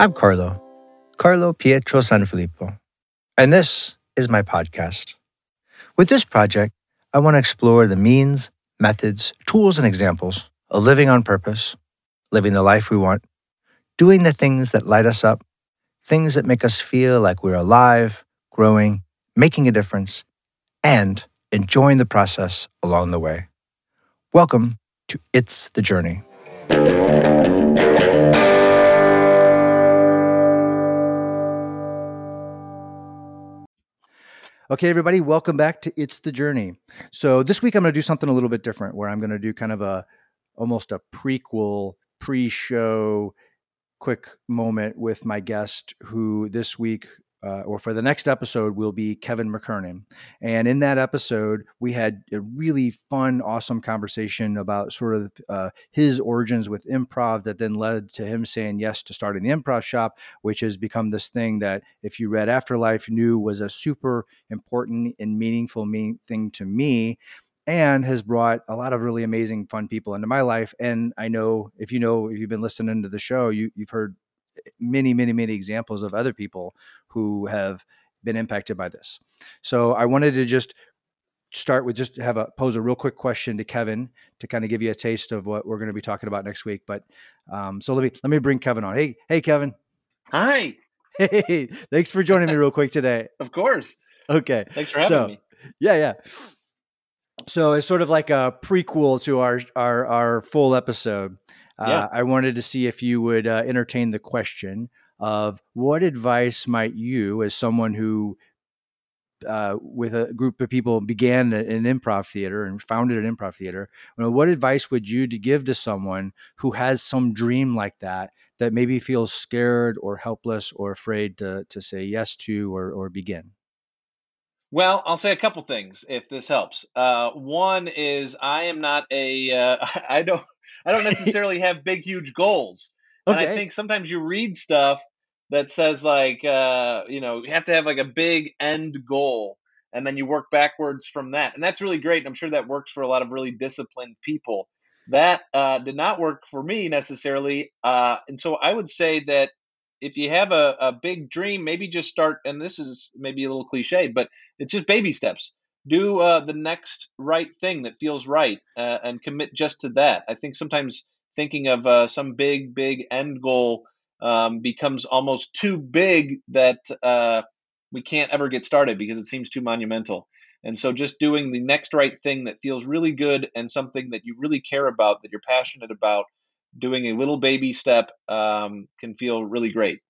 I'm Carlo, Carlo Pietro Sanfilippo, and this is my podcast. With this project, I want to explore the means, methods, tools, and examples of living on purpose, living the life we want, doing the things that light us up, things that make us feel like we're alive, growing, making a difference, and enjoying the process along the way. Welcome to It's the Journey. Okay, everybody, welcome back to It's the Journey. So this week I'm going to do something a little bit different where I'm going to do kind of a almost a prequel pre-show quick moment with my guest who this week uh, or for the next episode will be Kevin McKernan. And in that episode, we had a really fun, awesome conversation about sort of uh, his origins with improv that then led to him saying yes to starting the improv shop, which has become this thing that, if you read Afterlife, knew was a super important and meaningful mean thing to me and has brought a lot of really amazing fun people into my life and i know if you know if you've been listening to the show you, you've heard many many many examples of other people who have been impacted by this. So i wanted to just start with just have a pose a real quick question to kevin to kind of give you a taste of what we're going to be talking about next week but um, so let me let me bring kevin on. Hey hey kevin. Hi. Hey thanks for joining me real quick today. Of course. Okay thanks for having so, me. yeah yeah. So it's sort of like a prequel to our our, our full episode. Uh, yeah. I wanted to see if you would uh, entertain the question of what advice might you, as someone who, uh, with a group of people, began an improv theater and founded an improv theater, what advice would you to give to someone who has some dream like that that maybe feels scared or helpless or afraid to to say yes to or or begin? Well, I'll say a couple things if this helps. Uh, one is I am not a uh, I don't I don't necessarily have big huge goals, and I think sometimes you read stuff that says like uh, you know you have to have like a big end goal, and then you work backwards from that, and that's really great. And I'm sure that works for a lot of really disciplined people. That uh, did not work for me necessarily, uh, and so I would say that if you have a, a big dream, maybe just start, and this is maybe a little cliche, but it's just baby steps. Do uh, the next right thing that feels right uh, and commit just to that. I think sometimes thinking of uh, some big, big end goal um, becomes almost too big that uh, we can't ever get started because it seems too monumental. And so just doing the next right thing that feels really good and something that you really care about, that you're passionate about, doing a little baby step um, can feel really great.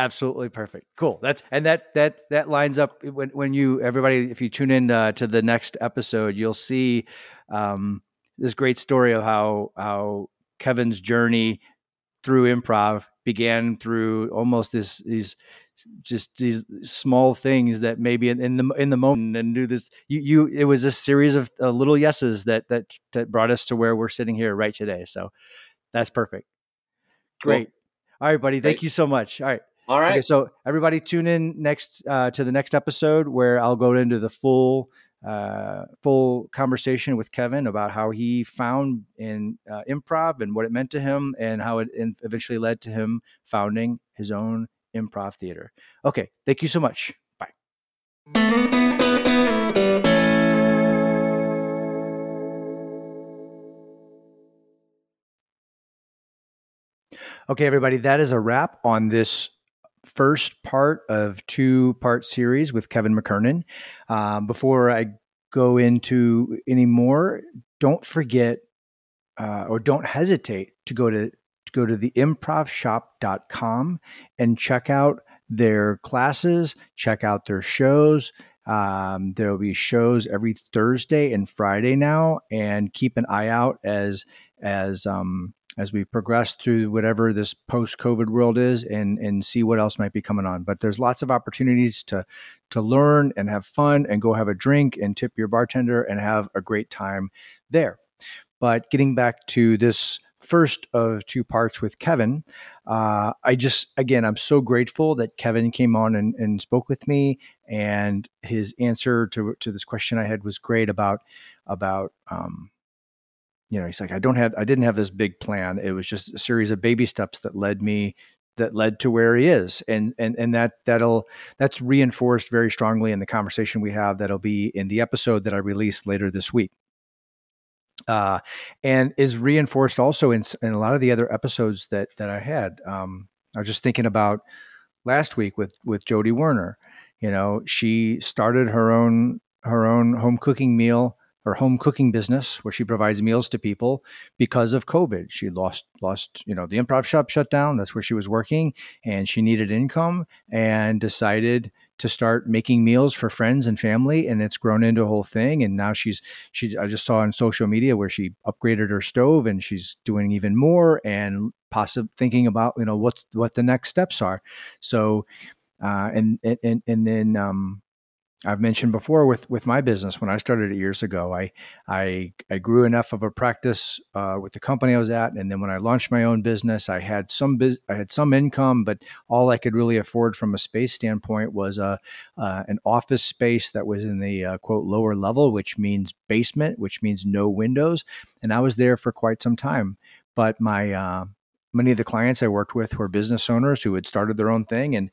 Absolutely perfect. Cool. That's and that that that lines up when when you everybody if you tune in uh, to the next episode, you'll see um, this great story of how how Kevin's journey through improv began through almost this these just these small things that maybe in, in, the in the moment and do this you you it was a series of uh, little yeses that, that that brought us to where we're sitting here right today so that's perfect great cool. all right buddy thank great. you so much all right all right okay, so everybody tune in next uh, to the next episode where i'll go into the full uh, full conversation with Kevin about how he found in uh, improv and what it meant to him, and how it eventually led to him founding his own Improv Theater. Okay, thank you so much. Bye. Okay, everybody, that is a wrap on this first part of two part series with Kevin McKernan. Um, before I go into any more, don't forget uh, or don't hesitate to go to go to the improvshop.com and check out their classes, check out their shows. Um, there will be shows every Thursday and Friday now, and keep an eye out as as um, as we progress through whatever this post COVID world is, and and see what else might be coming on. But there's lots of opportunities to to learn and have fun, and go have a drink and tip your bartender and have a great time there. But getting back to this first of two parts with Kevin. Uh, I just, again, I'm so grateful that Kevin came on and, and spoke with me, and his answer to to this question I had was great about about. Um, you know, he's like, I don't have, I didn't have this big plan. It was just a series of baby steps that led me that led to where he is and and and that that'll that's reinforced very strongly in the conversation we have that'll be in the episode that I release later this week uh, and is reinforced also in, in a lot of the other episodes that that I had um, I was just thinking about last week with with Jodi Werner you know she started her own her own home cooking meal her home cooking business where she provides meals to people because of COVID. She lost lost, you know, the improv shop shut down. That's where she was working and she needed income and decided to start making meals for friends and family and it's grown into a whole thing and now she's she I just saw on social media where she upgraded her stove and she's doing even more and possibly thinking about, you know, what's what the next steps are. So uh, and and and then um, I've mentioned before with with my business when I started it years ago, I I I grew enough of a practice uh, with the company I was at, and then when I launched my own business, I had some biz- I had some income, but all I could really afford from a space standpoint was a uh, an office space that was in the uh, quote lower level, which means basement, which means no windows, and I was there for quite some time. But my uh, many of the clients I worked with were business owners who had started their own thing and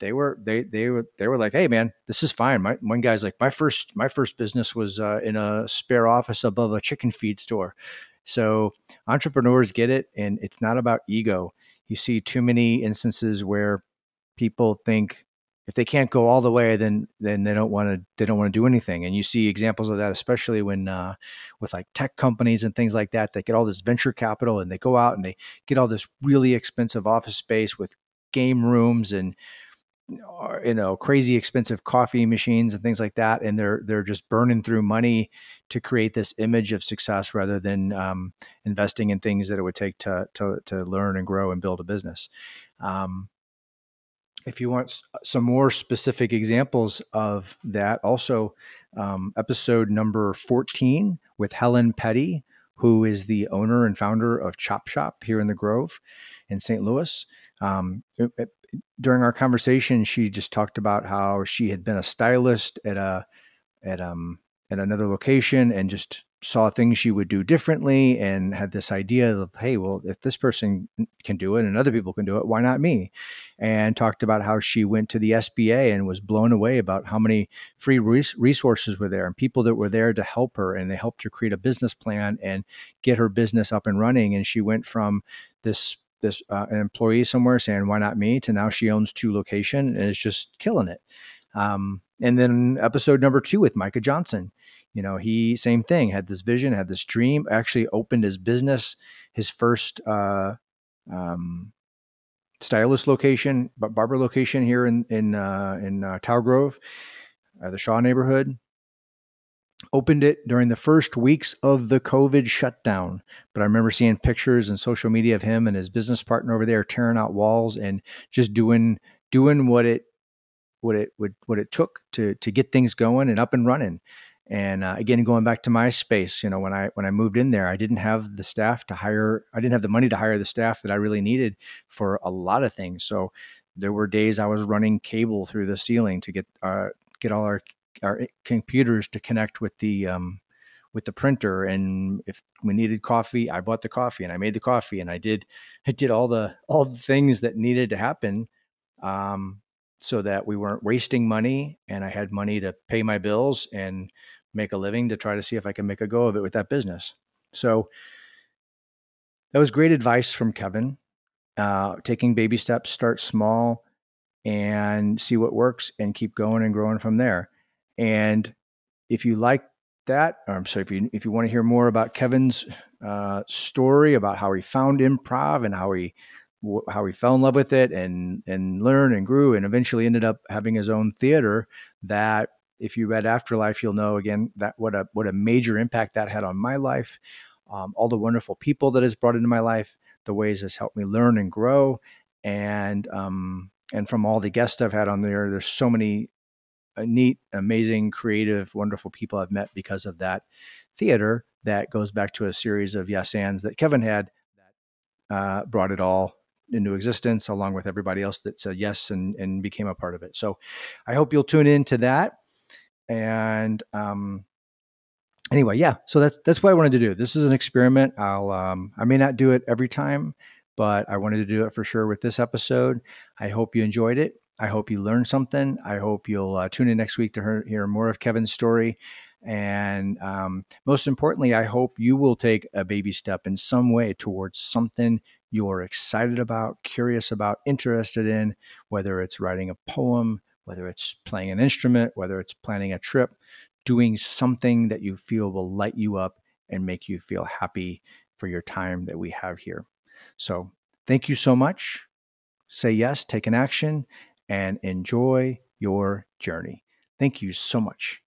they were they they were they were like, hey man, this is fine. My one guy's like, my first my first business was uh, in a spare office above a chicken feed store. So entrepreneurs get it, and it's not about ego. You see too many instances where people think if they can't go all the way, then then they don't want to they don't want to do anything. And you see examples of that, especially when uh, with like tech companies and things like that. They get all this venture capital and they go out and they get all this really expensive office space with game rooms and you know crazy expensive coffee machines and things like that and they're they're just burning through money to create this image of success rather than um, investing in things that it would take to to to learn and grow and build a business. Um, if you want some more specific examples of that also um, episode number 14 with helen petty who is the owner and founder of chop shop here in the grove in st louis. Um, during our conversation, she just talked about how she had been a stylist at a at um at another location and just saw things she would do differently and had this idea of hey well if this person can do it and other people can do it why not me? And talked about how she went to the SBA and was blown away about how many free res- resources were there and people that were there to help her and they helped her create a business plan and get her business up and running. And she went from this this uh, an employee somewhere saying why not me? to now she owns two location and is just killing it. Um, and then episode number two with micah johnson. You know he same thing had this vision had this dream actually opened his business his first uh, um, stylist location barber location here in in uh, in uh, tower grove uh, the shaw neighborhood opened it during the first weeks of the COVID shutdown. But I remember seeing pictures and social media of him and his business partner over there tearing out walls and just doing doing what it what it would what it took to to get things going and up and running. And uh, again, going back to my space, you know, when I when I moved in there, I didn't have the staff to hire. I didn't have the money to hire the staff that I really needed for a lot of things. So there were days I was running cable through the ceiling to get uh, get all our our computers to connect with the um, with the printer and if we needed coffee i bought the coffee and i made the coffee and i did i did all the all the things that needed to happen um, so that we weren't wasting money and i had money to pay my bills and make a living to try to see if i can make a go of it with that business. So that was great advice from kevin uh, taking baby steps start small and see what works and keep going and growing from there and if you like that, or I'm sorry, if you if you want to hear more about Kevin's uh, story about how he found improv and how he how he fell in love with it and and learned and grew and eventually ended up having his own theater that if you read afterlife you'll know again that what a what a major impact that had on my life. Um, all the wonderful people that has brought into my life the ways it's helped me learn and grow and um and from all the guests i've had on there there's so many neat, amazing, creative, wonderful people I've met because of that theater that goes back to a series of yes ands that Kevin had that uh, brought it all into existence along with everybody else that said yes and, and became a part of it. So I hope you'll tune in to that. And um, anyway, yeah, so that's that's what I wanted to do. This is an experiment. I'll um, I may not do it every time, but I wanted to do it for sure with this episode. I hope you enjoyed it. I hope you learned something. I hope you'll uh, tune in next week to hear, hear more of Kevin's story. And um, most importantly, I hope you will take a baby step in some way towards something you're excited about, curious about, interested in, whether it's writing a poem, whether it's playing an instrument, whether it's planning a trip, doing something that you feel will light you up and make you feel happy for your time that we have here. So, thank you so much. Say yes, take an action, and enjoy your journey. Thank you so much.